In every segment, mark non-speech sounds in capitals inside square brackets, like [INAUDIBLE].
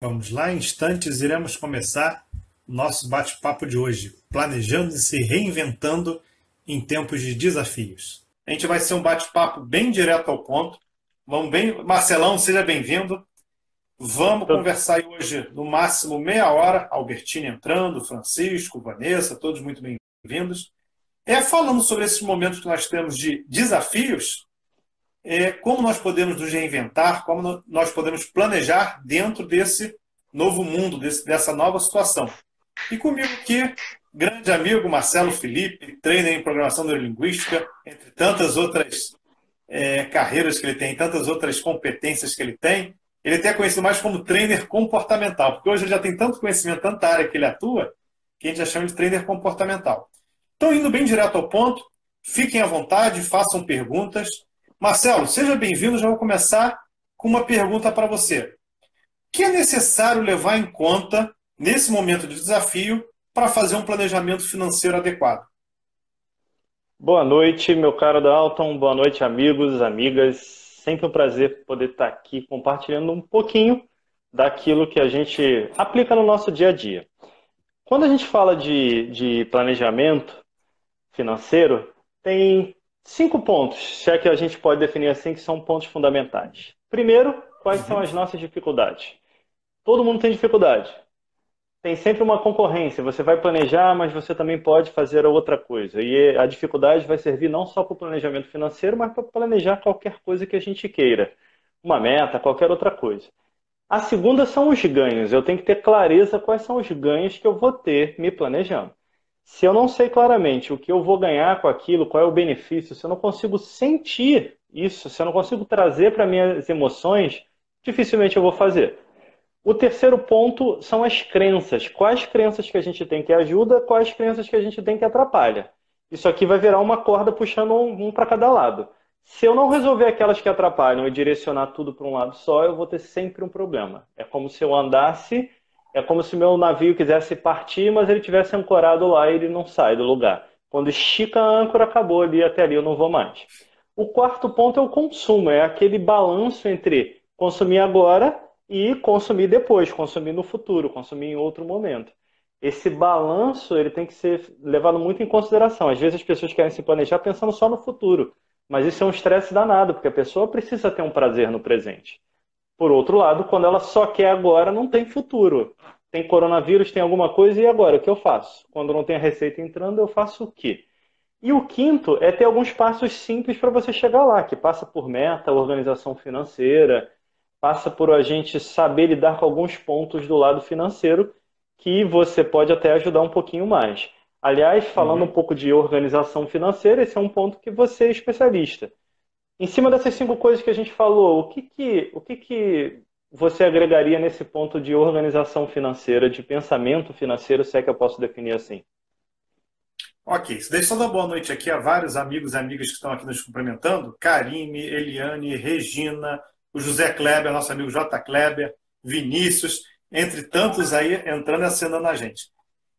Vamos lá, em instantes iremos começar o nosso bate-papo de hoje, planejando e se reinventando em tempos de desafios. A gente vai ser um bate-papo bem direto ao ponto. Vamos bem, Marcelão, seja bem-vindo. Vamos conversar hoje no máximo meia hora. Albertine entrando, Francisco, Vanessa, todos muito bem-vindos. É falando sobre esses momentos que nós temos de desafios, como nós podemos nos reinventar, como nós podemos planejar dentro desse novo mundo, desse, dessa nova situação. E comigo aqui, grande amigo Marcelo Felipe, trainer em programação neurolinguística, entre tantas outras é, carreiras que ele tem, tantas outras competências que ele tem. Ele é até conhecido mais como trainer comportamental, porque hoje ele já tem tanto conhecimento, tanta área que ele atua, que a gente já chama de trainer comportamental. Então, indo bem direto ao ponto, fiquem à vontade, façam perguntas. Marcelo, seja bem-vindo. Já vou começar com uma pergunta para você. O que é necessário levar em conta nesse momento de desafio para fazer um planejamento financeiro adequado? Boa noite, meu caro Dalton. Boa noite, amigos, amigas. Sempre um prazer poder estar aqui compartilhando um pouquinho daquilo que a gente aplica no nosso dia a dia. Quando a gente fala de, de planejamento financeiro, tem cinco pontos, se é que a gente pode definir assim, que são pontos fundamentais. Primeiro, quais são as nossas dificuldades? Todo mundo tem dificuldade. Tem sempre uma concorrência. Você vai planejar, mas você também pode fazer outra coisa. E a dificuldade vai servir não só para o planejamento financeiro, mas para planejar qualquer coisa que a gente queira. Uma meta, qualquer outra coisa. A segunda são os ganhos. Eu tenho que ter clareza quais são os ganhos que eu vou ter me planejando. Se eu não sei claramente o que eu vou ganhar com aquilo, qual é o benefício, se eu não consigo sentir isso, se eu não consigo trazer para minhas emoções, dificilmente eu vou fazer. O terceiro ponto são as crenças. Quais crenças que a gente tem que ajuda, quais crenças que a gente tem que atrapalha. Isso aqui vai virar uma corda puxando um, para cada lado. Se eu não resolver aquelas que atrapalham e direcionar tudo para um lado só, eu vou ter sempre um problema. É como se eu andasse é como se meu navio quisesse partir, mas ele tivesse ancorado lá e ele não sai do lugar. Quando estica a âncora, acabou ali, até ali eu não vou mais. O quarto ponto é o consumo, é aquele balanço entre consumir agora e consumir depois, consumir no futuro, consumir em outro momento. Esse balanço ele tem que ser levado muito em consideração. Às vezes as pessoas querem se planejar pensando só no futuro, mas isso é um estresse danado, porque a pessoa precisa ter um prazer no presente. Por outro lado, quando ela só quer agora, não tem futuro. Tem coronavírus, tem alguma coisa, e agora? O que eu faço? Quando não tem a receita entrando, eu faço o quê? E o quinto é ter alguns passos simples para você chegar lá, que passa por meta, organização financeira, passa por a gente saber lidar com alguns pontos do lado financeiro que você pode até ajudar um pouquinho mais. Aliás, falando uhum. um pouco de organização financeira, esse é um ponto que você é especialista. Em cima dessas cinco coisas que a gente falou, o que que, o que, que você agregaria nesse ponto de organização financeira, de pensamento financeiro, se é que eu posso definir assim? Ok, deixa eu dar boa noite aqui a vários amigos e amigas que estão aqui nos cumprimentando. Karime, Eliane, Regina, o José Kleber, nosso amigo J. Kleber, Vinícius, entre tantos aí entrando e acenando a gente.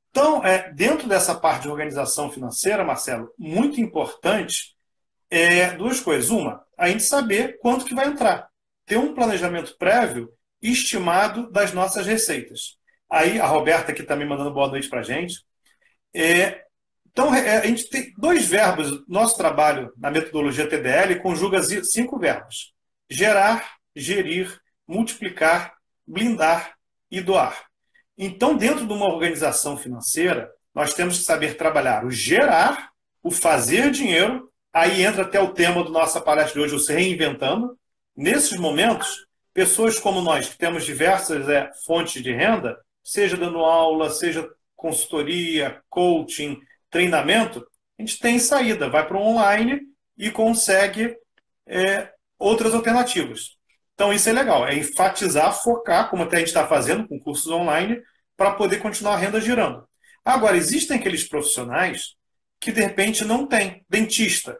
Então, é, dentro dessa parte de organização financeira, Marcelo, muito importante é duas coisas. Uma, a gente saber quanto que vai entrar. Ter um planejamento prévio estimado das nossas receitas. Aí, a Roberta aqui também mandando boa noite para a gente. É, então, é, a gente tem dois verbos. Nosso trabalho na metodologia TDL conjuga cinco verbos: gerar, gerir, multiplicar, blindar e doar. Então, dentro de uma organização financeira, nós temos que saber trabalhar o gerar, o fazer dinheiro Aí entra até o tema da nossa palestra de hoje, o se reinventando. Nesses momentos, pessoas como nós, que temos diversas é, fontes de renda, seja dando aula, seja consultoria, coaching, treinamento, a gente tem saída, vai para o online e consegue é, outras alternativas. Então, isso é legal, é enfatizar, focar, como até a gente está fazendo com cursos online, para poder continuar a renda girando. Agora, existem aqueles profissionais que de repente não tem. Dentista,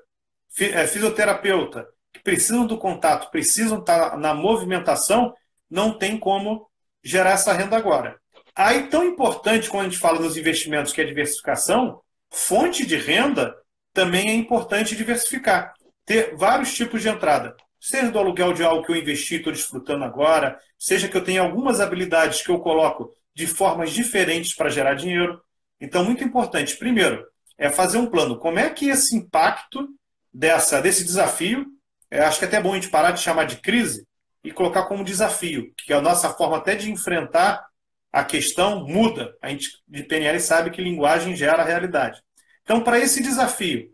é, fisioterapeuta, que precisam do contato, precisam estar na movimentação, não tem como gerar essa renda agora. Aí, tão importante quando a gente fala dos investimentos, que é diversificação, fonte de renda também é importante diversificar. Ter vários tipos de entrada. seja do aluguel de algo que eu investi e estou desfrutando agora, seja que eu tenha algumas habilidades que eu coloco de formas diferentes para gerar dinheiro. Então, muito importante, primeiro, é fazer um plano. Como é que esse impacto dessa, desse desafio, é, acho que é até bom a gente parar de chamar de crise e colocar como desafio, que a nossa forma até de enfrentar a questão muda. A gente de PNL sabe que linguagem gera realidade. Então, para esse desafio,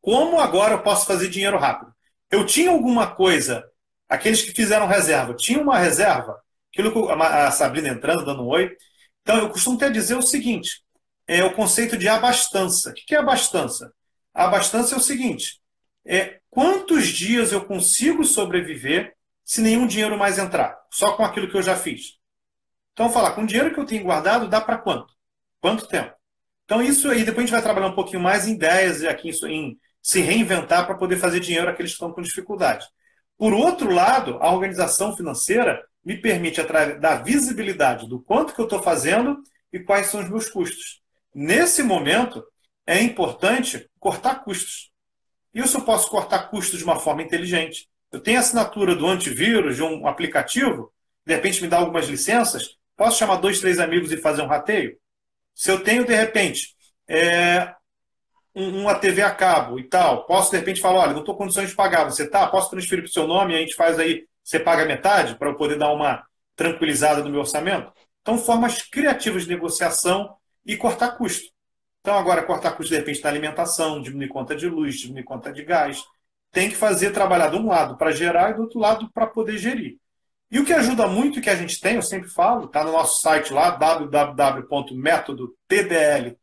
como agora eu posso fazer dinheiro rápido? Eu tinha alguma coisa, aqueles que fizeram reserva, tinha uma reserva, aquilo que a Sabrina entrando, dando um oi. Então, eu costumo até dizer o seguinte: é o conceito de abastança. O que é abastança? A abastança é o seguinte: é quantos dias eu consigo sobreviver se nenhum dinheiro mais entrar, só com aquilo que eu já fiz. Então, falar, com o dinheiro que eu tenho guardado, dá para quanto? Quanto tempo? Então, isso aí, depois a gente vai trabalhar um pouquinho mais em ideias aqui em se reinventar para poder fazer dinheiro aqueles que estão com dificuldade. Por outro lado, a organização financeira me permite, através da visibilidade do quanto que eu estou fazendo e quais são os meus custos. Nesse momento, é importante cortar custos. Isso eu posso cortar custos de uma forma inteligente. Eu tenho assinatura do antivírus de um aplicativo, de repente me dá algumas licenças, posso chamar dois, três amigos e fazer um rateio? Se eu tenho, de repente, é, uma TV a cabo e tal, posso de repente falar, olha, não estou com condições de pagar, você tá? Posso transferir para o seu nome e a gente faz aí, você paga metade para eu poder dar uma tranquilizada no meu orçamento? Então, formas criativas de negociação e cortar custo. Então, agora, cortar custo, de repente, na alimentação, diminuir conta de luz, diminuir conta de gás. Tem que fazer trabalhar de um lado para gerar e do outro lado para poder gerir. E o que ajuda muito que a gente tem, eu sempre falo, está no nosso site lá, www.métodotdl.com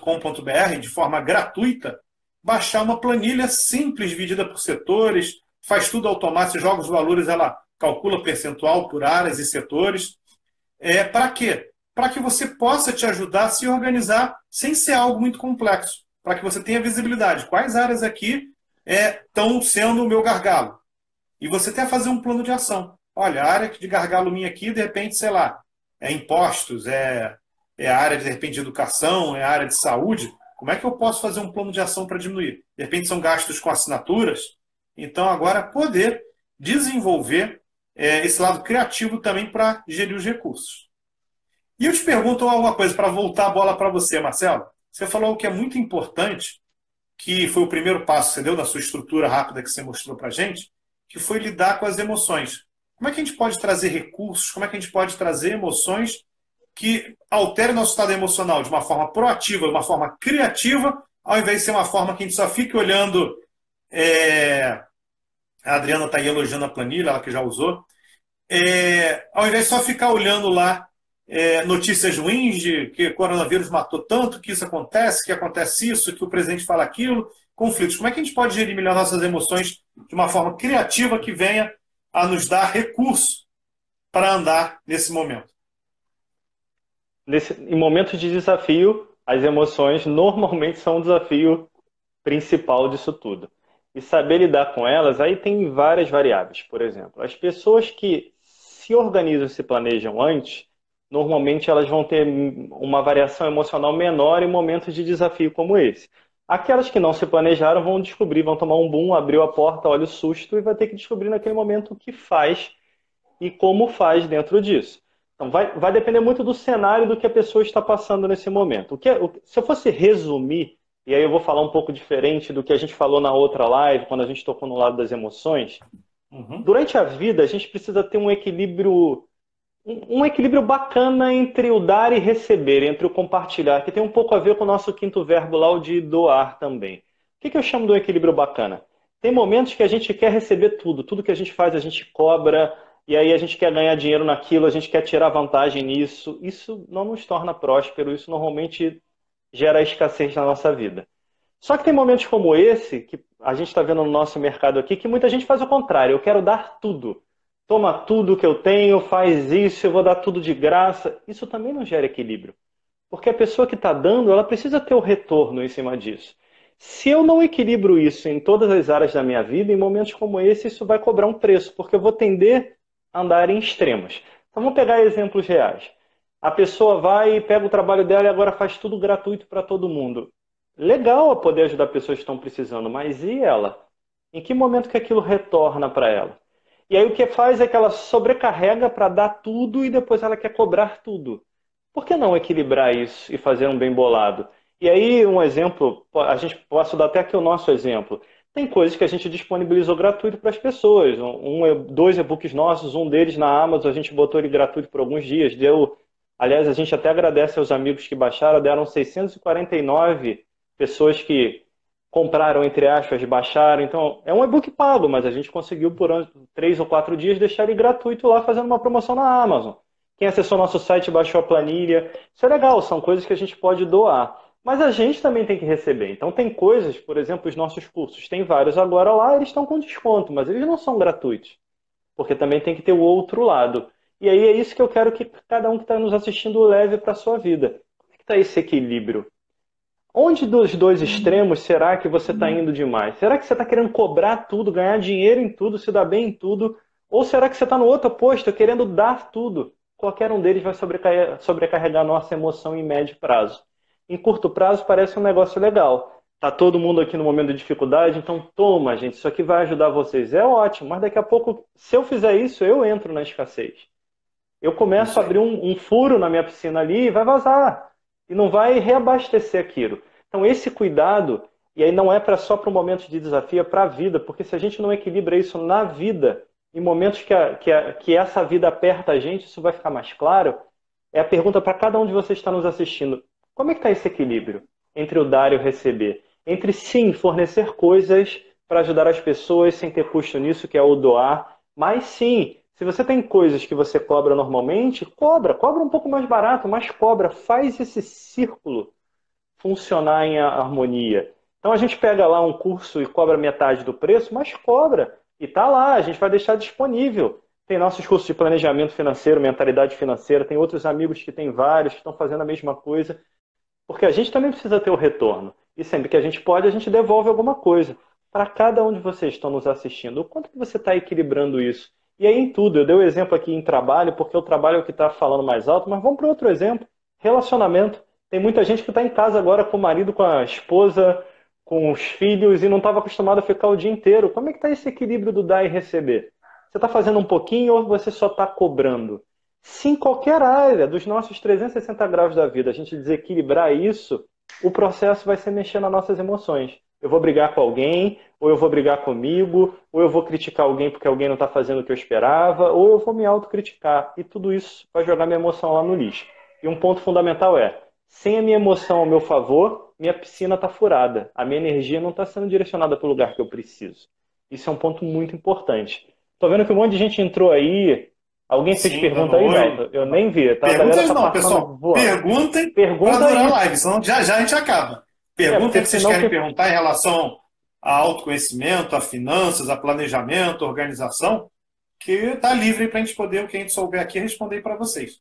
com.br de forma gratuita, baixar uma planilha simples, dividida por setores, faz tudo automático, joga os valores, ela calcula percentual por áreas e setores. É, Para quê? Para que você possa te ajudar a se organizar sem ser algo muito complexo. Para que você tenha visibilidade. Quais áreas aqui estão é, sendo o meu gargalo? E você até fazer um plano de ação. Olha, a área de gargalo minha aqui, de repente, sei lá, é impostos, é é área de, de repente de educação, é área de saúde, como é que eu posso fazer um plano de ação para diminuir? De repente são gastos com assinaturas, então agora poder desenvolver é, esse lado criativo também para gerir os recursos. E eu te pergunto alguma coisa para voltar a bola para você, Marcelo. Você falou que é muito importante, que foi o primeiro passo que você deu na sua estrutura rápida que você mostrou para a gente, que foi lidar com as emoções. Como é que a gente pode trazer recursos? Como é que a gente pode trazer emoções que altere nosso estado emocional de uma forma proativa, de uma forma criativa, ao invés de ser uma forma que a gente só fique olhando. É... A Adriana está aí elogiando a planilha, ela que já usou. É... Ao invés de só ficar olhando lá é... notícias ruins de que o coronavírus matou tanto, que isso acontece, que acontece isso, que o presidente fala aquilo, conflitos. Como é que a gente pode gerir melhor nossas emoções de uma forma criativa que venha a nos dar recurso para andar nesse momento? nesse, em momentos de desafio, as emoções normalmente são o desafio principal disso tudo. E saber lidar com elas, aí tem várias variáveis. Por exemplo, as pessoas que se organizam e se planejam antes, normalmente elas vão ter uma variação emocional menor em momentos de desafio como esse. Aquelas que não se planejaram vão descobrir, vão tomar um boom, abriu a porta, olha o susto e vai ter que descobrir naquele momento o que faz e como faz dentro disso. Então, vai, vai depender muito do cenário do que a pessoa está passando nesse momento. O que, o, se eu fosse resumir, e aí eu vou falar um pouco diferente do que a gente falou na outra live, quando a gente tocou no lado das emoções. Uhum. Durante a vida, a gente precisa ter um equilíbrio um, equilíbrio bacana entre o dar e receber, entre o compartilhar, que tem um pouco a ver com o nosso quinto verbo lá, o de doar também. O que, que eu chamo de um equilíbrio bacana? Tem momentos que a gente quer receber tudo, tudo que a gente faz a gente cobra, e aí a gente quer ganhar dinheiro naquilo, a gente quer tirar vantagem nisso. Isso não nos torna próspero, isso normalmente gera escassez na nossa vida. Só que tem momentos como esse, que a gente está vendo no nosso mercado aqui, que muita gente faz o contrário. Eu quero dar tudo. Toma tudo que eu tenho, faz isso, eu vou dar tudo de graça. Isso também não gera equilíbrio. Porque a pessoa que está dando, ela precisa ter o retorno em cima disso. Se eu não equilibro isso em todas as áreas da minha vida, em momentos como esse, isso vai cobrar um preço, porque eu vou tender andar em extremos. Então vamos pegar exemplos reais. A pessoa vai pega o trabalho dela e agora faz tudo gratuito para todo mundo. Legal a poder ajudar pessoas que estão precisando, mas e ela? Em que momento que aquilo retorna para ela? E aí o que faz é que ela sobrecarrega para dar tudo e depois ela quer cobrar tudo. Por que não equilibrar isso e fazer um bem bolado? E aí um exemplo, a gente posso dar até aqui o nosso exemplo. Tem coisas que a gente disponibilizou gratuito para as pessoas. Um, dois e-books nossos, um deles na Amazon, a gente botou ele gratuito por alguns dias. Deu, aliás, a gente até agradece aos amigos que baixaram, deram 649 pessoas que compraram, entre aspas, baixaram. Então, é um e-book pago, mas a gente conseguiu por três ou quatro dias deixar ele gratuito lá fazendo uma promoção na Amazon. Quem acessou nosso site baixou a planilha. Isso é legal, são coisas que a gente pode doar. Mas a gente também tem que receber. Então tem coisas, por exemplo, os nossos cursos, tem vários agora lá, eles estão com desconto, mas eles não são gratuitos. Porque também tem que ter o outro lado. E aí é isso que eu quero que cada um que está nos assistindo leve para a sua vida. Como é que está esse equilíbrio? Onde dos dois extremos será que você está indo demais? Será que você está querendo cobrar tudo, ganhar dinheiro em tudo, se dar bem em tudo? Ou será que você está no outro posto, querendo dar tudo? Qualquer um deles vai sobrecarregar, sobrecarregar nossa emoção em médio prazo em curto prazo parece um negócio legal. Tá todo mundo aqui no momento de dificuldade, então toma, gente, isso aqui vai ajudar vocês. É ótimo, mas daqui a pouco, se eu fizer isso, eu entro na escassez. Eu começo a abrir um, um furo na minha piscina ali e vai vazar. E não vai reabastecer aquilo. Então, esse cuidado, e aí não é para só para o momento de desafio, é para a vida, porque se a gente não equilibra isso na vida, em momentos que, a, que, a, que essa vida aperta a gente, isso vai ficar mais claro. É a pergunta para cada um de vocês que está nos assistindo. Como é que está esse equilíbrio entre o dar e o receber? Entre sim fornecer coisas para ajudar as pessoas sem ter custo nisso, que é o doar, mas sim, se você tem coisas que você cobra normalmente, cobra, cobra um pouco mais barato, mas cobra, faz esse círculo funcionar em harmonia. Então a gente pega lá um curso e cobra metade do preço, mas cobra. E tá lá, a gente vai deixar disponível. Tem nossos cursos de planejamento financeiro, mentalidade financeira, tem outros amigos que têm vários que estão fazendo a mesma coisa. Porque a gente também precisa ter o retorno. E sempre que a gente pode, a gente devolve alguma coisa. Para cada um de vocês que estão nos assistindo, o quanto que você está equilibrando isso? E aí em tudo, eu dei o um exemplo aqui em trabalho, porque o trabalho é o que está falando mais alto, mas vamos para outro exemplo. Relacionamento. Tem muita gente que está em casa agora com o marido, com a esposa, com os filhos e não estava acostumado a ficar o dia inteiro. Como é que está esse equilíbrio do dar e receber? Você está fazendo um pouquinho ou você só está cobrando? Se em qualquer área dos nossos 360 graus da vida a gente desequilibrar isso, o processo vai ser mexer nas nossas emoções. Eu vou brigar com alguém, ou eu vou brigar comigo, ou eu vou criticar alguém porque alguém não está fazendo o que eu esperava, ou eu vou me autocriticar. E tudo isso vai jogar minha emoção lá no lixo. E um ponto fundamental é: sem a minha emoção ao meu favor, minha piscina está furada. A minha energia não está sendo direcionada para o lugar que eu preciso. Isso é um ponto muito importante. Estou vendo que um monte de gente entrou aí, Alguém fez Sim, pergunta aí, não? Eu nem vi. Tá? Perguntas tá não, pessoal. Voando. Perguntem Pergunta para durar a live, senão já, já a gente acaba. Pergunta é, que vocês querem que... perguntar em relação a autoconhecimento, a finanças, a planejamento, a organização, que está livre para a gente poder, o que a gente souber aqui, responder para vocês.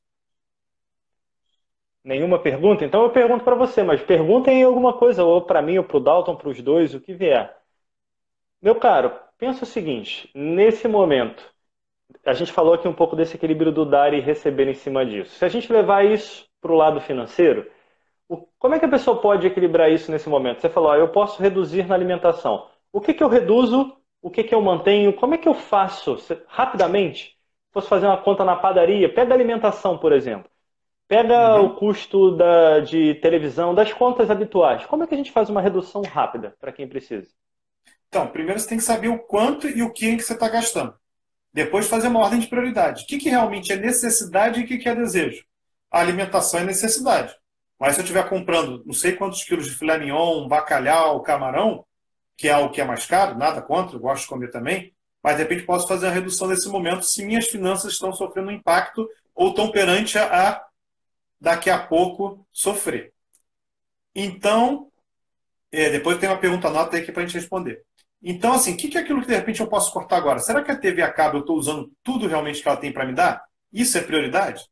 Nenhuma pergunta? Então eu pergunto para você, mas perguntem alguma coisa, ou para mim, ou para o Dalton, para os dois, o que vier. Meu caro, pensa o seguinte: nesse momento, a gente falou aqui um pouco desse equilíbrio do dar e receber em cima disso. Se a gente levar isso para o lado financeiro, como é que a pessoa pode equilibrar isso nesse momento? Você falou, ah, eu posso reduzir na alimentação. O que, que eu reduzo? O que, que eu mantenho? Como é que eu faço? Rapidamente, se fosse fazer uma conta na padaria, pega a alimentação, por exemplo. Pega uhum. o custo da, de televisão, das contas habituais. Como é que a gente faz uma redução rápida para quem precisa? Então, primeiro você tem que saber o quanto e o que, que você está gastando. Depois fazer uma ordem de prioridade. O que, que realmente é necessidade e o que, que é desejo? A alimentação é necessidade. Mas se eu estiver comprando não sei quantos quilos de filé mignon, bacalhau, camarão, que é o que é mais caro, nada contra, eu gosto de comer também, mas de repente posso fazer a redução nesse momento se minhas finanças estão sofrendo impacto ou estão perante a, daqui a pouco sofrer. Então, é, depois tem uma pergunta nota aqui para a gente responder. Então, assim, o que, é aquilo que de repente eu posso cortar agora? Será que a TV a cabo eu estou usando tudo realmente que ela tem para me dar? Isso é prioridade?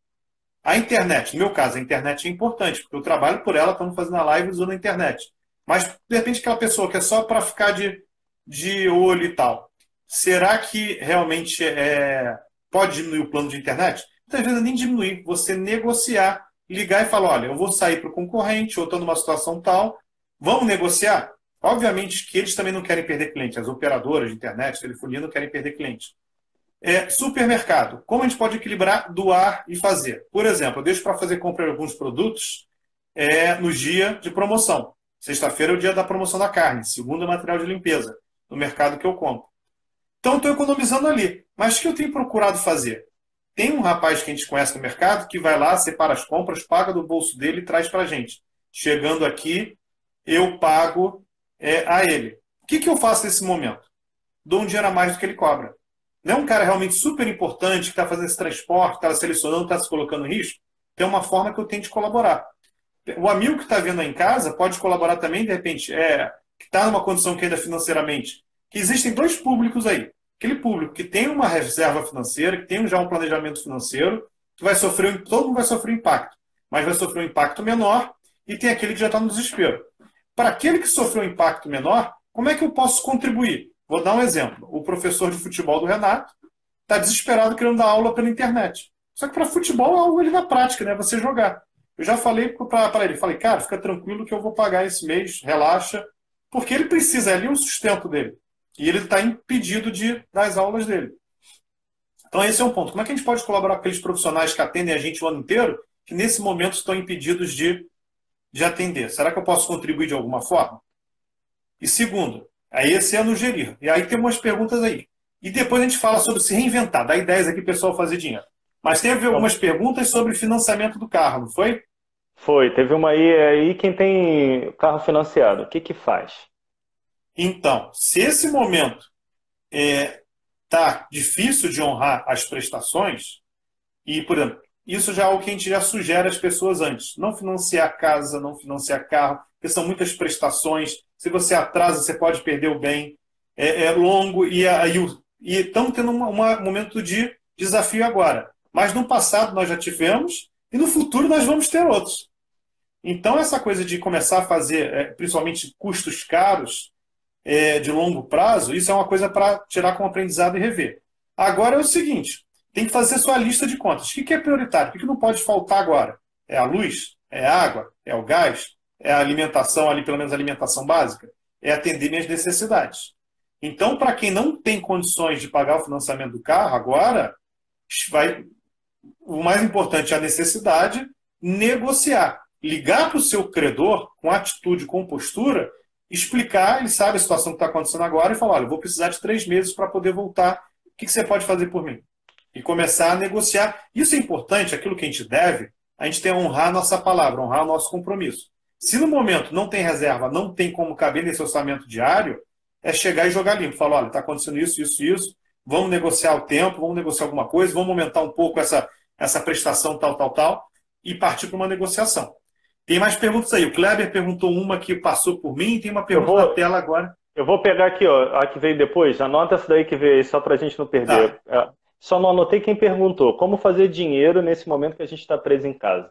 A internet, no meu caso, a internet é importante, porque eu trabalho por ela, estamos fazendo a live usando a internet. Mas, de repente, aquela pessoa que é só para ficar de, de olho e tal, será que realmente é, pode diminuir o plano de internet? Muitas vezes nem diminuir, você negociar, ligar e falar, olha, eu vou sair para o concorrente, ou estou numa situação tal, vamos negociar? Obviamente que eles também não querem perder cliente, as operadoras de internet, telefonia não querem perder cliente. É, supermercado. Como a gente pode equilibrar doar e fazer? Por exemplo, eu deixo para fazer compra de alguns produtos é, no dia de promoção. Sexta-feira é o dia da promoção da carne, segunda é material de limpeza, no mercado que eu compro. Então, estou economizando ali. Mas o que eu tenho procurado fazer? Tem um rapaz que a gente conhece no mercado que vai lá, separa as compras, paga do bolso dele e traz para a gente. Chegando aqui, eu pago é, a ele. O que, que eu faço nesse momento? Dou um dinheiro a mais do que ele cobra. Não é um cara realmente super importante que está fazendo esse transporte, está selecionando, está se colocando em risco. Tem uma forma que eu tenho de colaborar. O amigo que está vendo em casa pode colaborar também, de repente, é, que está numa condição que ainda financeiramente. Que existem dois públicos aí. Aquele público que tem uma reserva financeira, que tem já um planejamento financeiro, que vai sofrer, todo mundo vai sofrer impacto, mas vai sofrer um impacto menor, e tem aquele que já está no desespero. Para aquele que sofreu um impacto menor, como é que eu posso contribuir? Vou dar um exemplo. O professor de futebol do Renato está desesperado querendo dar aula pela internet. Só que para futebol é algo ali na prática, né? Você jogar. Eu já falei para ele, falei, cara, fica tranquilo que eu vou pagar esse mês, relaxa, porque ele precisa, é ali o sustento dele. E ele está impedido de dar as aulas dele. Então esse é um ponto. Como é que a gente pode colaborar com aqueles profissionais que atendem a gente o ano inteiro, que nesse momento estão impedidos de, de atender? Será que eu posso contribuir de alguma forma? E segundo, aí esse é no gerir. E aí tem umas perguntas aí. E depois a gente fala sobre se reinventar, dá ideias aqui pessoal fazer dinheiro. Mas teve algumas perguntas sobre financiamento do carro, não foi? Foi, teve uma aí, aí quem tem carro financiado, o que que faz? Então, se esse momento está é, tá difícil de honrar as prestações, e, por exemplo, isso já é o que a gente já sugere às pessoas antes. Não financiar casa, não financiar carro, porque são muitas prestações. Se você atrasa, você pode perder o bem. É, é longo e e estamos tendo um momento de desafio agora. Mas no passado nós já tivemos e no futuro nós vamos ter outros. Então, essa coisa de começar a fazer, é, principalmente custos caros, é, de longo prazo, isso é uma coisa para tirar como aprendizado e rever. Agora é o seguinte: tem que fazer sua lista de contas. O que é prioritário? O que não pode faltar agora? É a luz? É a água? É o gás? É a alimentação, ali, pelo menos a alimentação básica? É atender minhas necessidades. Então, para quem não tem condições de pagar o financiamento do carro, agora vai. O mais importante é a necessidade, negociar. Ligar para o seu credor com atitude, com postura, explicar, ele sabe a situação que está acontecendo agora e falar: olha, vou precisar de três meses para poder voltar. O que, que você pode fazer por mim? E começar a negociar. Isso é importante, aquilo que a gente deve, a gente tem que honrar a nossa palavra, honrar o nosso compromisso. Se no momento não tem reserva, não tem como caber nesse orçamento diário, é chegar e jogar limpo. Falar, olha, está acontecendo isso, isso, isso, vamos negociar o tempo, vamos negociar alguma coisa, vamos aumentar um pouco essa, essa prestação tal, tal, tal, e partir para uma negociação. Tem mais perguntas aí. O Kleber perguntou uma que passou por mim, tem uma pergunta vou, na tela agora. Eu vou pegar aqui, ó, a que veio depois. Anota essa daí que veio aí, só para a gente não perder. Tá. É, só não anotei quem perguntou. Como fazer dinheiro nesse momento que a gente está preso em casa?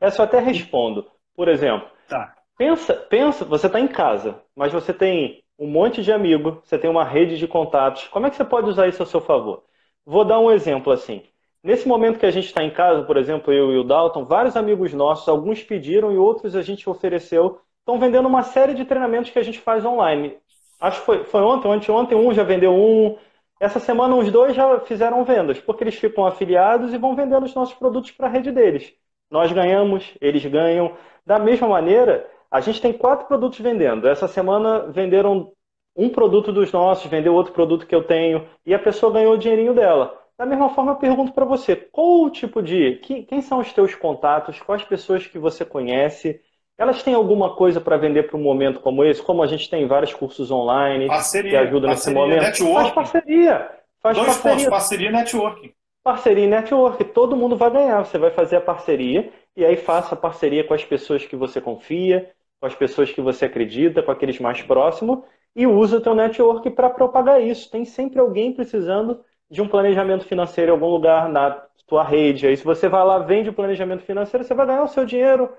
Essa eu até respondo. Por exemplo, tá. pensa, pensa, você está em casa, mas você tem um monte de amigo, você tem uma rede de contatos. Como é que você pode usar isso a seu favor? Vou dar um exemplo assim. Nesse momento que a gente está em casa, por exemplo, eu e o Dalton, vários amigos nossos, alguns pediram e outros a gente ofereceu, estão vendendo uma série de treinamentos que a gente faz online. Acho que foi, foi ontem, anteontem, um já vendeu um. Essa semana, uns dois já fizeram vendas, porque eles ficam afiliados e vão vendendo os nossos produtos para a rede deles. Nós ganhamos, eles ganham. Da mesma maneira, a gente tem quatro produtos vendendo. Essa semana venderam um produto dos nossos, vendeu outro produto que eu tenho, e a pessoa ganhou o dinheirinho dela. Da mesma forma, eu pergunto para você, qual o tipo de. Quem são os teus contatos? Quais pessoas que você conhece? Elas têm alguma coisa para vender para um momento como esse? Como a gente tem vários cursos online parceria, que ajudam nesse momento. Networking. Faz parceria. Faz Dois parceria. pontos, parceria e networking. Parceria e network. Todo mundo vai ganhar. Você vai fazer a parceria e aí faça a parceria com as pessoas que você confia, com as pessoas que você acredita, com aqueles mais próximos e usa o teu network para propagar isso. Tem sempre alguém precisando de um planejamento financeiro em algum lugar na tua rede. Aí se você vai lá, vende o planejamento financeiro, você vai ganhar o seu dinheiro.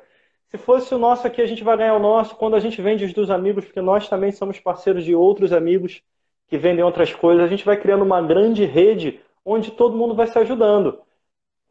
Se fosse o nosso aqui, a gente vai ganhar o nosso. Quando a gente vende os dos amigos, porque nós também somos parceiros de outros amigos que vendem outras coisas, a gente vai criando uma grande rede onde todo mundo vai se ajudando.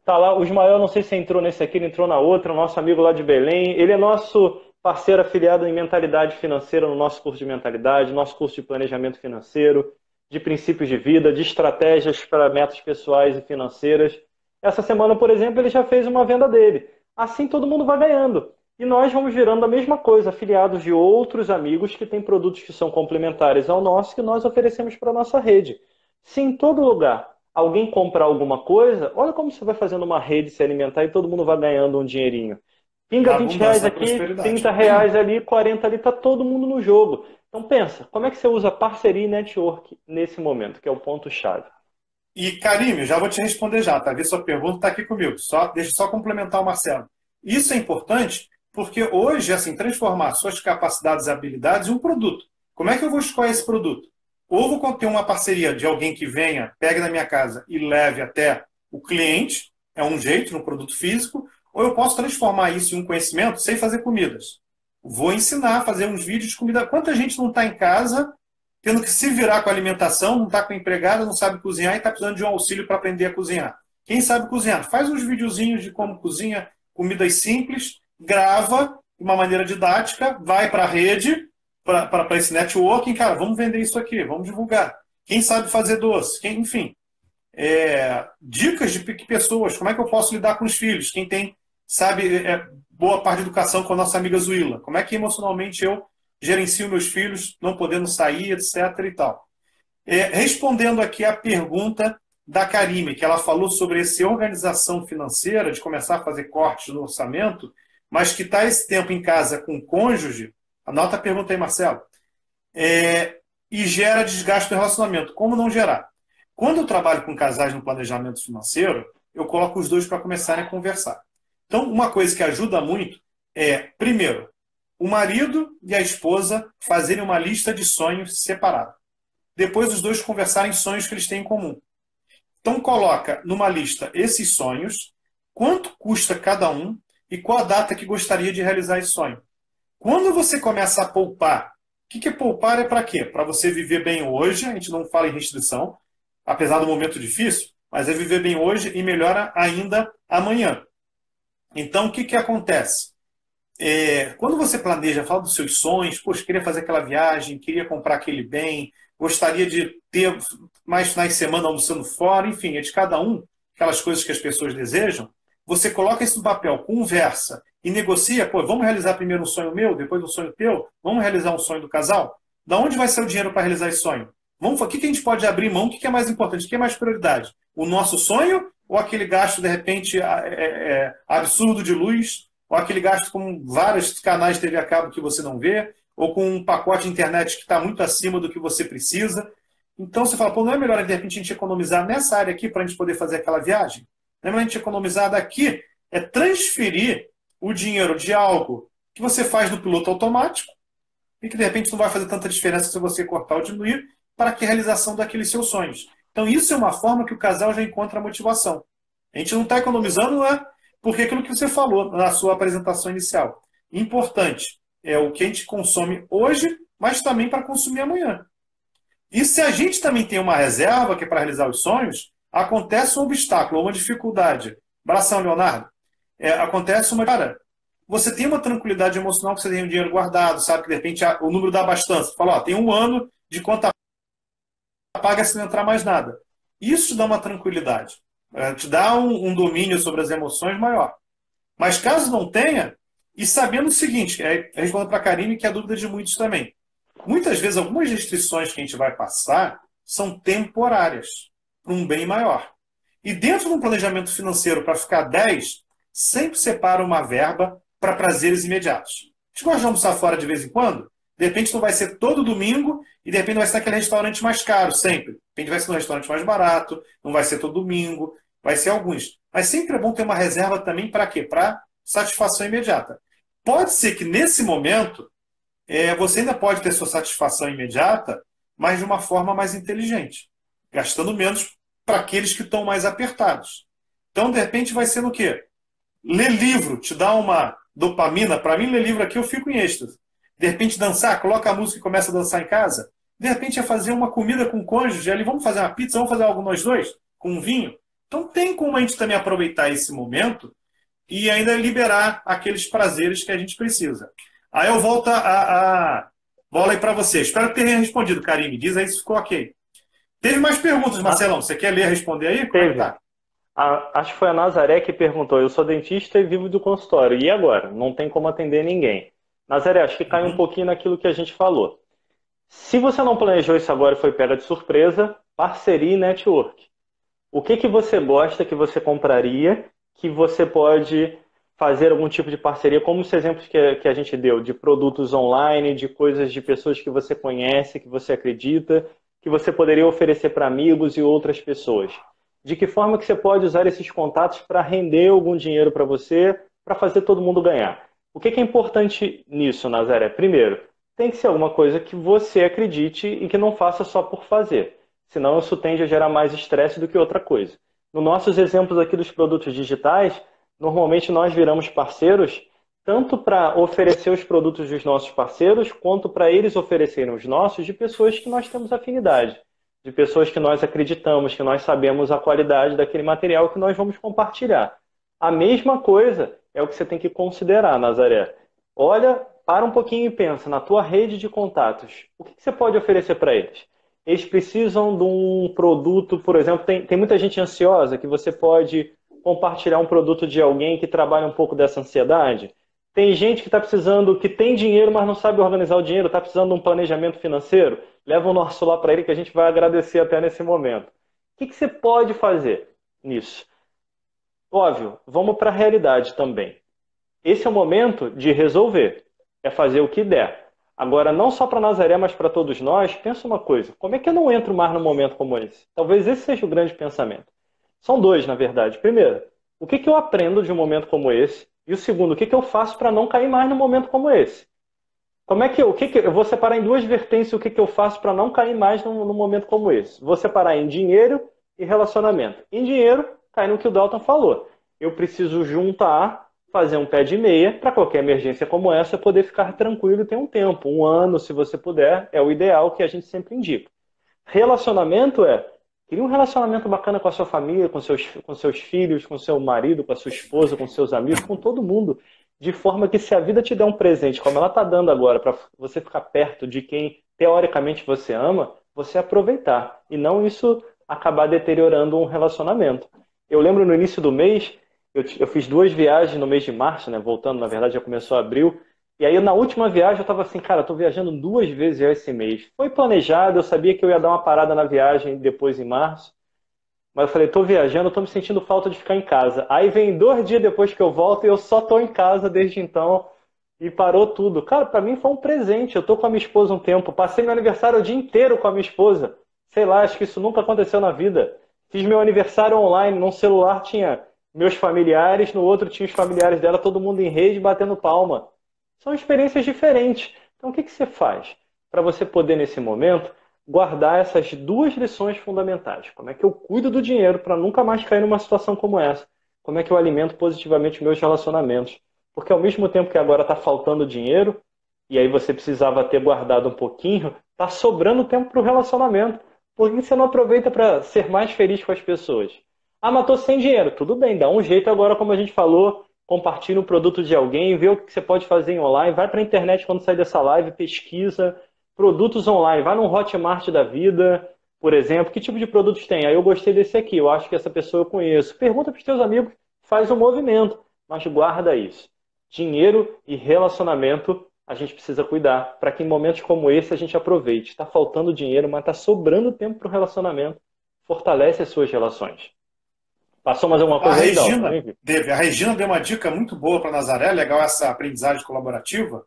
Tá lá, o Ismael, não sei se entrou nesse aqui, ele entrou na outra, nosso amigo lá de Belém. Ele é nosso parceiro afiliado em mentalidade financeira no nosso curso de mentalidade, nosso curso de planejamento financeiro, de princípios de vida, de estratégias para metas pessoais e financeiras. Essa semana, por exemplo, ele já fez uma venda dele. Assim todo mundo vai ganhando. E nós vamos virando a mesma coisa, afiliados de outros amigos que têm produtos que são complementares ao nosso que nós oferecemos para a nossa rede. Se em todo lugar alguém comprar alguma coisa, olha como você vai fazendo uma rede se alimentar e todo mundo vai ganhando um dinheirinho. Pinga 20 reais aqui, 30 reais ali, 40 ali, está todo mundo no jogo. Então pensa, como é que você usa parceria e network nesse momento, que é o ponto-chave? E, Karim, já vou te responder já, tá? Vê sua pergunta, está aqui comigo. Só, deixa eu só complementar o Marcelo. Isso é importante porque hoje, assim, transformar suas capacidades e habilidades em um produto. Como é que eu vou escolher esse produto? Ou vou ter uma parceria de alguém que venha, pegue na minha casa e leve até o cliente, é um jeito no produto físico, ou eu posso transformar isso em um conhecimento sem fazer comidas. Vou ensinar a fazer uns vídeos de comida. Quanta gente não está em casa tendo que se virar com a alimentação, não está com empregada, não sabe cozinhar e está precisando de um auxílio para aprender a cozinhar. Quem sabe cozinhar? Faz uns videozinhos de como cozinha, comidas simples, grava de uma maneira didática, vai para a rede, para esse networking, cara, vamos vender isso aqui, vamos divulgar. Quem sabe fazer doce, quem, enfim. É, dicas de pessoas, como é que eu posso lidar com os filhos? Quem tem, sabe, é, boa parte de educação com a nossa amiga Zuila. Como é que emocionalmente eu gerencio meus filhos, não podendo sair, etc. e tal. É, respondendo aqui a pergunta da Karime, que ela falou sobre essa organização financeira, de começar a fazer cortes no orçamento, mas que está esse tempo em casa com o cônjuge, anota a pergunta aí, Marcelo, é, e gera desgaste no relacionamento. Como não gerar? Quando eu trabalho com casais no planejamento financeiro, eu coloco os dois para começarem a conversar. Então, uma coisa que ajuda muito é, primeiro, o marido e a esposa fazerem uma lista de sonhos separada. Depois, os dois conversarem sonhos que eles têm em comum. Então, coloca numa lista esses sonhos, quanto custa cada um e qual a data que gostaria de realizar esse sonho. Quando você começa a poupar, o que, que é poupar é para quê? Para você viver bem hoje, a gente não fala em restrição, apesar do momento difícil, mas é viver bem hoje e melhora ainda amanhã. Então, o que, que acontece? É, quando você planeja, fala dos seus sonhos, poxa, queria fazer aquela viagem, queria comprar aquele bem, gostaria de ter mais finais de semana almoçando fora, enfim, é de cada um, aquelas coisas que as pessoas desejam você coloca isso no papel, conversa e negocia, pô, vamos realizar primeiro um sonho meu, depois um sonho teu, vamos realizar um sonho do casal? Da onde vai ser o dinheiro para realizar esse sonho? Vamos, o que, que a gente pode abrir mão? O que, que é mais importante? O que é mais prioridade? O nosso sonho ou aquele gasto, de repente, é, é, absurdo de luz? Ou aquele gasto com vários canais de TV a cabo que você não vê? Ou com um pacote de internet que está muito acima do que você precisa? Então você fala, pô, não é melhor de repente a gente economizar nessa área aqui para a gente poder fazer aquela viagem? Lembra a gente economizar daqui? É transferir o dinheiro de algo que você faz no piloto automático e que de repente não vai fazer tanta diferença se você cortar ou diminuir para a realização daqueles seus sonhos. Então isso é uma forma que o casal já encontra a motivação. A gente não está economizando, é porque aquilo que você falou na sua apresentação inicial. Importante é o que a gente consome hoje, mas também para consumir amanhã. E se a gente também tem uma reserva que é para realizar os sonhos, acontece um obstáculo, uma dificuldade. Abração, Leonardo. É, acontece uma. Cara, você tem uma tranquilidade emocional que você tem o dinheiro guardado, sabe que de repente o número da abastança. Fala, ó, tem um ano de conta paga se não entrar mais nada. Isso te dá uma tranquilidade. É, te dá um, um, domínio sobre as emoções maior. Mas caso não tenha, e sabendo o seguinte, é, respondendo para a Karine, que é a dúvida de muitos também. Muitas vezes, algumas restrições que a gente vai passar são temporárias para um bem maior. E dentro de um planejamento financeiro para ficar 10, sempre separa uma verba para prazeres imediatos. A gente gosta de almoçar fora de vez em quando? De repente não vai ser todo domingo e de repente vai ser naquele restaurante mais caro, sempre. De repente vai ser um restaurante mais barato, não vai ser todo domingo, vai ser alguns. Mas sempre é bom ter uma reserva também para quê? Para satisfação imediata. Pode ser que nesse momento é, você ainda pode ter sua satisfação imediata, mas de uma forma mais inteligente, gastando menos para aqueles que estão mais apertados. Então, de repente, vai ser no quê? Ler livro te dá uma dopamina. Para mim, ler livro aqui eu fico em êxtase. De repente, dançar, coloca a música e começa a dançar em casa. De repente, é fazer uma comida com o cônjuge ali. Vamos fazer uma pizza, vamos fazer algo nós dois? Com um vinho? Então, tem como a gente também aproveitar esse momento e ainda liberar aqueles prazeres que a gente precisa. Aí eu volto a, a bola aí para você. Espero tenha respondido, Karine. Diz aí se ficou ok. Teve mais perguntas, Marcelão. Você quer ler e responder aí? É Teve. tá? A, acho que foi a Nazaré que perguntou. Eu sou dentista e vivo do consultório. E agora? Não tem como atender ninguém. Nazaré, acho que cai uhum. um pouquinho naquilo que a gente falou. Se você não planejou isso agora e foi pega de surpresa, parceria e network. O que, que você gosta que você compraria que você pode fazer algum tipo de parceria, como os exemplos que, que a gente deu, de produtos online, de coisas de pessoas que você conhece, que você acredita, que você poderia oferecer para amigos e outras pessoas. De que forma que você pode usar esses contatos para render algum dinheiro para você, para fazer todo mundo ganhar. O que é importante nisso, Nazaré? Primeiro, tem que ser alguma coisa que você acredite e que não faça só por fazer. Senão isso tende a gerar mais estresse do que outra coisa. Nos nossos exemplos aqui dos produtos digitais, normalmente nós viramos parceiros tanto para oferecer os produtos dos nossos parceiros, quanto para eles oferecerem os nossos de pessoas que nós temos afinidade, de pessoas que nós acreditamos, que nós sabemos a qualidade daquele material que nós vamos compartilhar. A mesma coisa é o que você tem que considerar, Nazaré. Olha, para um pouquinho e pensa na tua rede de contatos. O que você pode oferecer para eles? Eles precisam de um produto, por exemplo, tem, tem muita gente ansiosa que você pode compartilhar um produto de alguém que trabalha um pouco dessa ansiedade. Tem gente que está precisando, que tem dinheiro, mas não sabe organizar o dinheiro, está precisando de um planejamento financeiro. Leva o nosso lá para ele que a gente vai agradecer até nesse momento. O que, que você pode fazer nisso? Óbvio, vamos para a realidade também. Esse é o momento de resolver. É fazer o que der. Agora, não só para Nazaré, mas para todos nós, pensa uma coisa: como é que eu não entro mais num momento como esse? Talvez esse seja o grande pensamento. São dois, na verdade. Primeiro, o que, que eu aprendo de um momento como esse? E o segundo, o que, que eu faço para não cair mais num momento como esse? Como é que eu, o que, que eu vou separar em duas vertentes o que, que eu faço para não cair mais num, num, momento como esse? Vou separar em dinheiro e relacionamento. Em dinheiro, cai no que o Dalton falou. Eu preciso juntar, fazer um pé de meia para qualquer emergência como essa poder ficar tranquilo e ter um tempo, um ano, se você puder, é o ideal que a gente sempre indica. Relacionamento é Cria um relacionamento bacana com a sua família, com seus, com seus filhos, com seu marido, com a sua esposa, com seus amigos, com todo mundo. De forma que se a vida te der um presente, como ela está dando agora, para você ficar perto de quem teoricamente você ama, você aproveitar. E não isso acabar deteriorando um relacionamento. Eu lembro no início do mês, eu, eu fiz duas viagens no mês de março, né? Voltando, na verdade, já começou abril. E aí, na última viagem, eu estava assim, cara, estou viajando duas vezes já esse mês. Foi planejado, eu sabia que eu ia dar uma parada na viagem depois em março. Mas eu falei, estou viajando, estou me sentindo falta de ficar em casa. Aí vem dois dias depois que eu volto e eu só estou em casa desde então. E parou tudo. Cara, para mim foi um presente. Eu estou com a minha esposa um tempo. Passei meu aniversário o dia inteiro com a minha esposa. Sei lá, acho que isso nunca aconteceu na vida. Fiz meu aniversário online. Num celular tinha meus familiares, no outro tinha os familiares dela, todo mundo em rede batendo palma. São experiências diferentes. Então, o que, que você faz para você poder, nesse momento, guardar essas duas lições fundamentais? Como é que eu cuido do dinheiro para nunca mais cair numa situação como essa? Como é que eu alimento positivamente meus relacionamentos? Porque ao mesmo tempo que agora está faltando dinheiro, e aí você precisava ter guardado um pouquinho, está sobrando tempo para o relacionamento. Por que você não aproveita para ser mais feliz com as pessoas? Ah, matou sem dinheiro. Tudo bem, dá um jeito agora, como a gente falou, compartilha um produto de alguém, vê o que você pode fazer em online, vai para a internet quando sair dessa live, pesquisa produtos online, vai num Hotmart da vida, por exemplo, que tipo de produtos tem? Aí eu gostei desse aqui, eu acho que essa pessoa eu conheço. Pergunta para os teus amigos, faz um movimento, mas guarda isso. Dinheiro e relacionamento a gente precisa cuidar para que em momentos como esse a gente aproveite. Está faltando dinheiro, mas está sobrando tempo para o relacionamento. Fortalece as suas relações. Passou mais alguma coisa a aí, Regina, Deve. A Regina deu uma dica muito boa para Nazaré, legal essa aprendizagem colaborativa,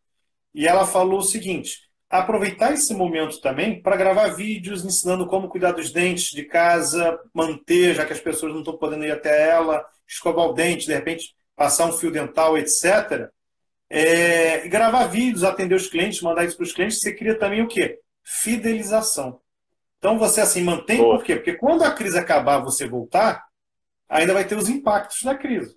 e ela falou o seguinte: aproveitar esse momento também para gravar vídeos ensinando como cuidar dos dentes de casa, manter, já que as pessoas não estão podendo ir até ela, escovar o dente, de repente passar um fio dental, etc. É, e gravar vídeos, atender os clientes, mandar isso para os clientes, você cria também o quê? Fidelização. Então você assim mantém, Boa. por quê? Porque quando a crise acabar, você voltar, ainda vai ter os impactos da crise.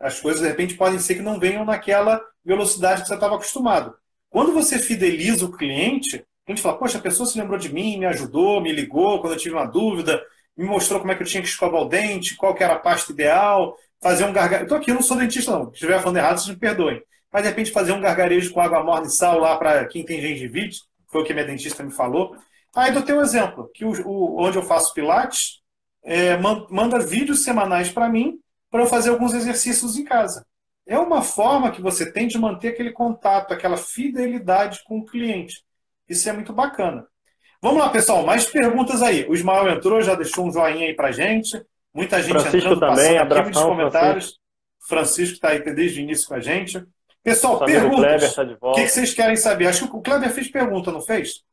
As coisas, de repente, podem ser que não venham naquela velocidade que você estava acostumado. Quando você fideliza o cliente, a gente fala, poxa, a pessoa se lembrou de mim, me ajudou, me ligou quando eu tive uma dúvida, me mostrou como é que eu tinha que escovar o dente, qual que era a pasta ideal, fazer um gargalo. Estou aqui, eu não sou dentista, não. Se estiver falando errado, vocês me perdoem. mas de repente fazer um gargarejo com água morna e sal lá para quem tem gengivite, foi o que minha dentista me falou. Aí eu tenho um exemplo, que o, onde eu faço pilates, é, manda vídeos semanais para mim para eu fazer alguns exercícios em casa. É uma forma que você tem de manter aquele contato, aquela fidelidade com o cliente. Isso é muito bacana. Vamos lá, pessoal, mais perguntas aí. O Ismael entrou, já deixou um joinha aí para gente. Muita gente Francisco entrando, também, passando aqui nos comentários. Francisco está aí desde o início com a gente. Pessoal, perguntas. Tá o que, que, vocês querem saber? Acho que o Kleber fez pergunta, não fez?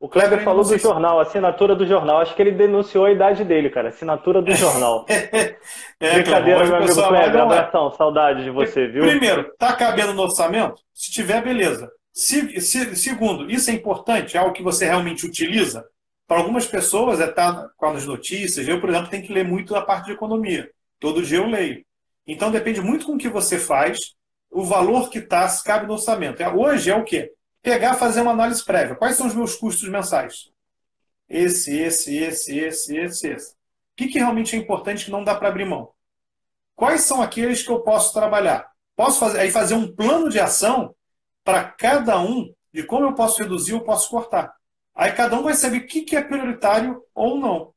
O Kleber falou do jornal, assinatura do jornal. Acho que ele denunciou a idade dele, cara. Assinatura do jornal. [LAUGHS] é, Brincadeira, meu amigo Kleber. Abração, saudade de você, viu? Primeiro, tá cabendo no orçamento? Se tiver, beleza. Se, se, segundo, isso é importante, é algo que você realmente utiliza. Para algumas pessoas, é estar tá com as notícias. Eu, por exemplo, tenho que ler muito a parte de economia. Todo dia eu leio. Então, depende muito com o que você faz, o valor que está, se cabe no orçamento. É, hoje é o quê? Pegar fazer uma análise prévia. Quais são os meus custos mensais? Esse, esse, esse, esse, esse, esse. O que, que realmente é importante que não dá para abrir mão? Quais são aqueles que eu posso trabalhar? Posso fazer, aí fazer um plano de ação para cada um de como eu posso reduzir ou posso cortar. Aí cada um vai saber o que, que é prioritário ou não.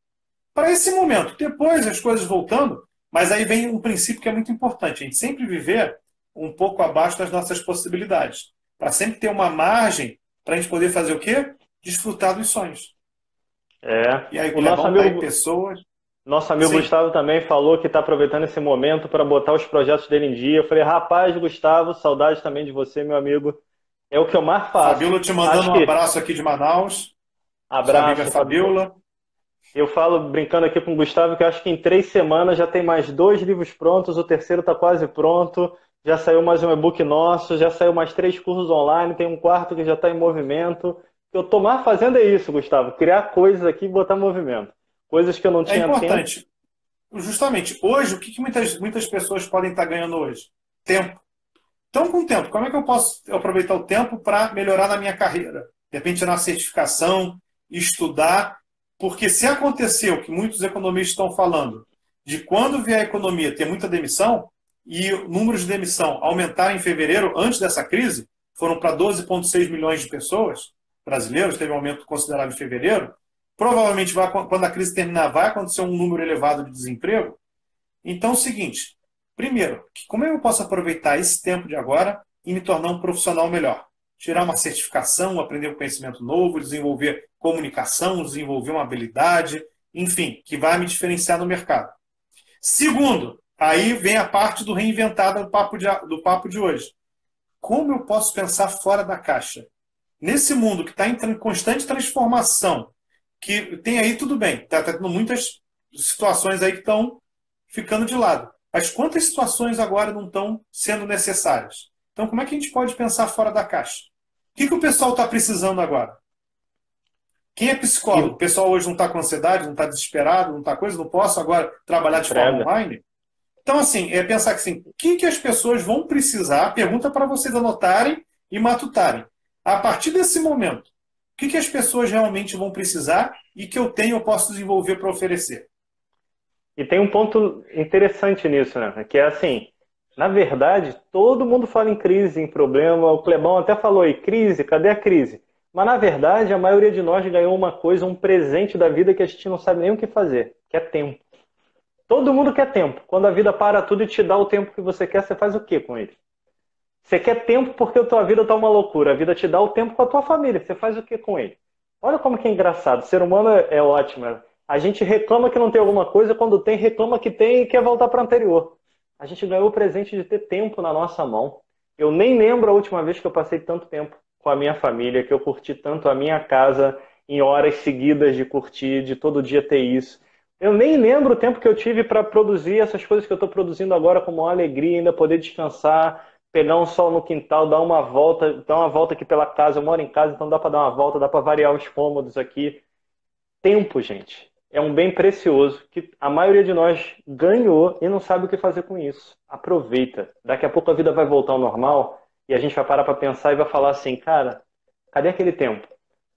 Para esse momento, depois as coisas voltando, mas aí vem um princípio que é muito importante: a gente sempre viver um pouco abaixo das nossas possibilidades para sempre ter uma margem para a gente poder fazer o quê? Desfrutar dos sonhos. É. E aí, o nosso é amigo, pessoas. Nosso amigo Sim. Gustavo também falou que está aproveitando esse momento para botar os projetos dele em dia. Eu falei, rapaz, Gustavo, saudade também de você, meu amigo. É o que eu mais faço. Fabiola te mandando Acho um que... abraço aqui de Manaus. Abraço, Fabiola. Eu falo, brincando aqui com o Gustavo, que acho que em três semanas já tem mais dois livros prontos, o terceiro está quase pronto já saiu mais um e-book nosso, já saiu mais três cursos online, tem um quarto que já está em movimento. O eu estou mais fazendo é isso, Gustavo, criar coisas aqui e botar movimento. Coisas que eu não é tinha É importante. Tempo. Justamente, hoje, o que, que muitas, muitas pessoas podem estar ganhando hoje? Tempo. Então, com o tempo, como é que eu posso aproveitar o tempo para melhorar na minha carreira? De repente, na certificação, estudar, porque se aconteceu que muitos economistas estão falando de quando vier a economia ter muita demissão, e o número de demissão aumentar em fevereiro, antes dessa crise, foram para 12,6 milhões de pessoas brasileiros, teve um aumento considerável em fevereiro. Provavelmente, vai, quando a crise terminar, vai acontecer um número elevado de desemprego. Então, é o seguinte: primeiro, como eu posso aproveitar esse tempo de agora e me tornar um profissional melhor? Tirar uma certificação, aprender um conhecimento novo, desenvolver comunicação, desenvolver uma habilidade, enfim, que vai me diferenciar no mercado. Segundo, Aí vem a parte do reinventar do papo de, do papo de hoje. Como eu posso pensar fora da caixa? Nesse mundo que está em constante transformação, que tem aí tudo bem, está tá tendo muitas situações aí que estão ficando de lado. Mas quantas situações agora não estão sendo necessárias? Então, como é que a gente pode pensar fora da caixa? O que, que o pessoal está precisando agora? Quem é psicólogo? O pessoal hoje não está com ansiedade, não está desesperado, não está coisa, não posso agora trabalhar de forma online? Então, assim, é pensar que assim, o que, que as pessoas vão precisar, pergunta para vocês anotarem e matutarem. A partir desse momento, o que, que as pessoas realmente vão precisar e que eu tenho, eu posso desenvolver para oferecer? E tem um ponto interessante nisso, né? Que é assim, na verdade, todo mundo fala em crise, em problema. O Clebão até falou aí, crise, cadê a crise? Mas na verdade, a maioria de nós ganhou uma coisa, um presente da vida que a gente não sabe nem o que fazer, que é tempo. Todo mundo quer tempo. Quando a vida para tudo e te dá o tempo que você quer, você faz o que com ele? Você quer tempo porque a tua vida está uma loucura. A vida te dá o tempo com a tua família. Você faz o que com ele? Olha como que é engraçado. O ser humano é, é ótimo. A gente reclama que não tem alguma coisa, quando tem, reclama que tem e quer voltar para o anterior. A gente ganhou o presente de ter tempo na nossa mão. Eu nem lembro a última vez que eu passei tanto tempo com a minha família, que eu curti tanto a minha casa em horas seguidas de curtir, de todo dia ter isso. Eu nem lembro o tempo que eu tive para produzir essas coisas que eu estou produzindo agora com uma alegria, ainda poder descansar, pegar um sol no quintal, dar uma volta, dar uma volta aqui pela casa. Eu moro em casa, então dá para dar uma volta, dá para variar os cômodos aqui. Tempo, gente, é um bem precioso que a maioria de nós ganhou e não sabe o que fazer com isso. Aproveita. Daqui a pouco a vida vai voltar ao normal e a gente vai parar para pensar e vai falar assim, cara, cadê aquele tempo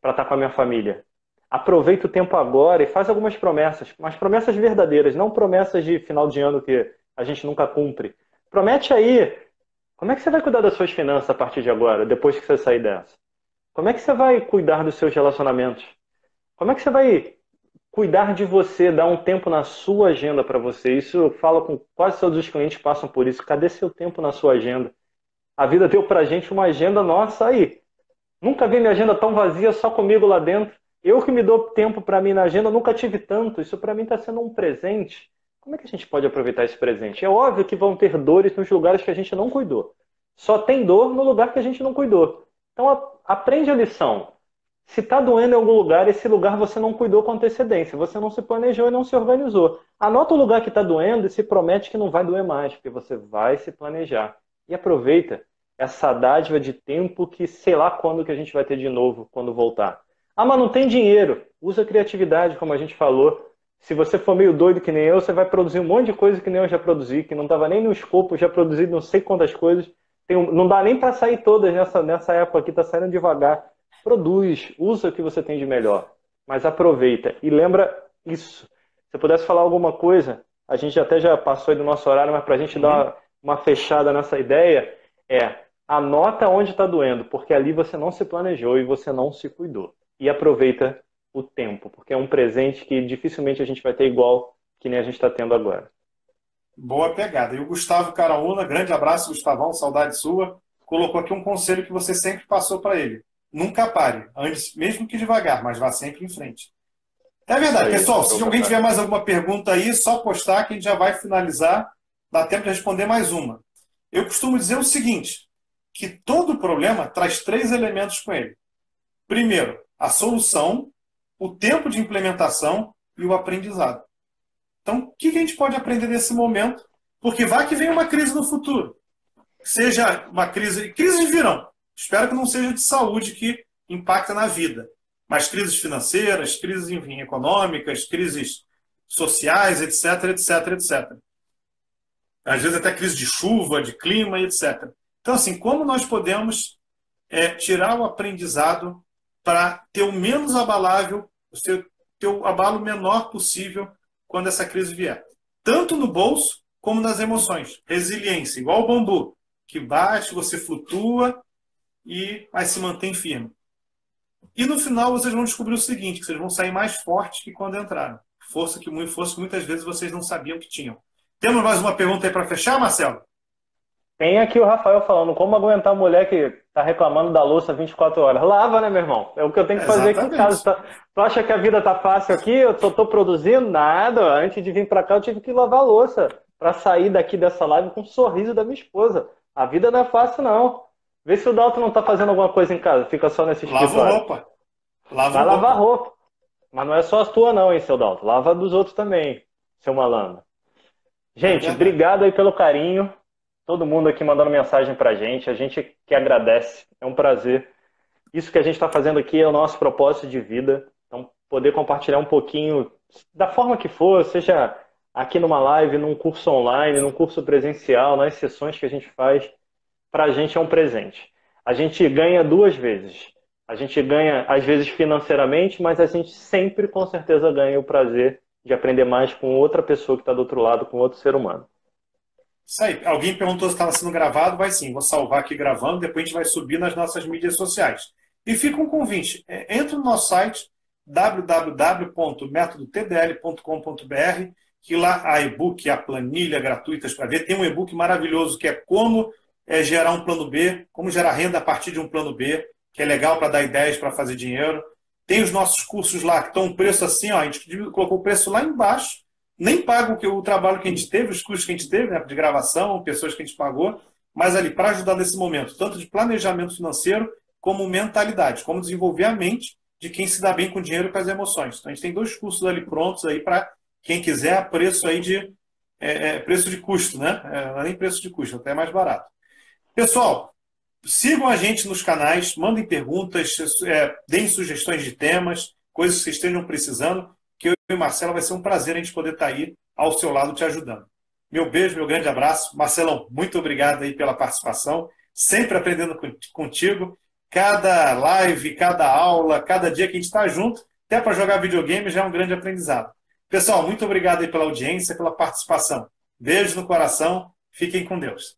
para estar tá com a minha família? Aproveita o tempo agora e faz algumas promessas, mas promessas verdadeiras, não promessas de final de ano que a gente nunca cumpre. Promete aí, Como é que você vai cuidar das suas finanças a partir de agora, depois que você sair dessa? Como é que você vai cuidar dos seus relacionamentos? Como é que você vai cuidar de você, dar um tempo na sua agenda para você? Isso eu falo com quase todos os clientes passam por isso. Cadê seu tempo na sua agenda? A vida deu pra gente uma agenda nossa aí. Nunca vi minha agenda tão vazia só comigo lá dentro. Eu que me dou tempo para mim na agenda, nunca tive tanto. Isso para mim está sendo um presente. Como é que a gente pode aproveitar esse presente? É óbvio que vão ter dores nos lugares que a gente não cuidou. Só tem dor no lugar que a gente não cuidou. Então aprende a lição. Se está doendo em algum lugar, esse lugar você não cuidou com antecedência, você não se planejou e não se organizou. Anota o lugar que está doendo e se promete que não vai doer mais, porque você vai se planejar. E aproveita essa dádiva de tempo que sei lá quando que a gente vai ter de novo quando voltar. Ah, mas não tem dinheiro. Usa criatividade, como a gente falou. Se você for meio doido que nem eu, você vai produzir um monte de coisa que nem eu já produzi, que não estava nem no escopo, já produzi não sei quantas coisas. Um, não dá nem para sair todas nessa, nessa época aqui, está saindo devagar. Produz, usa o que você tem de melhor, mas aproveita. E lembra isso. Se eu pudesse falar alguma coisa, a gente até já passou aí do nosso horário, mas para a gente uhum. dar uma, uma fechada nessa ideia, é anota onde está doendo, porque ali você não se planejou e você não se cuidou. E aproveita o tempo, porque é um presente que dificilmente a gente vai ter igual que nem a gente está tendo agora. Boa pegada. E o Gustavo Caraúna, grande abraço, Gustavão, saudade sua, colocou aqui um conselho que você sempre passou para ele. Nunca pare, antes, mesmo que devagar, mas vá sempre em frente. É verdade, pessoal. Se alguém tiver mais alguma pergunta aí, só postar que a gente já vai finalizar. Dá tempo de responder mais uma. Eu costumo dizer o seguinte: que todo problema traz três elementos com ele. Primeiro, a solução, o tempo de implementação e o aprendizado. Então, o que a gente pode aprender nesse momento? Porque vai que vem uma crise no futuro. Seja uma crise. Crises virão. Espero que não seja de saúde que impacta na vida. Mas crises financeiras, crises enfim, econômicas, crises sociais, etc, etc, etc. Às vezes até crise de chuva, de clima, etc. Então, assim, como nós podemos é, tirar o aprendizado para ter o menos abalável, ter o abalo menor possível quando essa crise vier? Tanto no bolso como nas emoções. Resiliência, igual o bambu, que bate, você flutua e mas se mantém firme. E no final vocês vão descobrir o seguinte, que vocês vão sair mais fortes que quando entraram. Força que, força que muitas vezes vocês não sabiam que tinham. Temos mais uma pergunta aí para fechar, Marcelo? Tem aqui o Rafael falando como aguentar a mulher que tá reclamando da louça 24 horas. Lava, né, meu irmão? É o que eu tenho que fazer Exatamente. aqui em casa. Tá, tu acha que a vida tá fácil aqui? Eu só tô produzindo nada. Antes de vir para cá, eu tive que lavar a louça para sair daqui dessa live com um sorriso da minha esposa. A vida não é fácil, não. Vê se o Dalton não tá fazendo alguma coisa em casa. Fica só nesse escritório. Lava roupa. Lava Vai roupa. lavar roupa. Mas não é só as tuas, não, hein, seu Dalton. Lava dos outros também, seu malandro. Gente, é obrigado aí pelo carinho todo mundo aqui mandando mensagem para a gente. A gente que agradece, é um prazer. Isso que a gente está fazendo aqui é o nosso propósito de vida. Então, poder compartilhar um pouquinho, da forma que for, seja aqui numa live, num curso online, num curso presencial, nas sessões que a gente faz, para a gente é um presente. A gente ganha duas vezes. A gente ganha, às vezes, financeiramente, mas a gente sempre, com certeza, ganha o prazer de aprender mais com outra pessoa que está do outro lado, com outro ser humano. Isso aí. Alguém perguntou se estava sendo gravado, vai sim. Vou salvar aqui gravando, depois a gente vai subir nas nossas mídias sociais. E fica um convite. É, entra no nosso site www.metodotdl.com.br que lá há e-book, a planilha gratuitas para ver. Tem um e-book maravilhoso que é como é, gerar um plano B, como gerar renda a partir de um plano B, que é legal para dar ideias para fazer dinheiro. Tem os nossos cursos lá que estão um preço assim, ó, a gente colocou o preço lá embaixo nem pago o trabalho que a gente teve, os custos que a gente teve, né, de gravação, pessoas que a gente pagou, mas ali para ajudar nesse momento, tanto de planejamento financeiro como mentalidade, como desenvolver a mente de quem se dá bem com o dinheiro e com as emoções. Então a gente tem dois cursos ali prontos aí para quem quiser, a preço aí de é, é, preço de custo, né? É, não é nem preço de custo, até é mais barato. Pessoal, sigam a gente nos canais, mandem perguntas, é, deem sugestões de temas, coisas que vocês estejam precisando que eu e Marcelo vai ser um prazer a gente poder estar aí ao seu lado te ajudando. Meu beijo, meu grande abraço. Marcelão, muito obrigado aí pela participação. Sempre aprendendo contigo. Cada live, cada aula, cada dia que a gente está junto, até para jogar videogame já é um grande aprendizado. Pessoal, muito obrigado aí pela audiência, pela participação. Beijo no coração. Fiquem com Deus.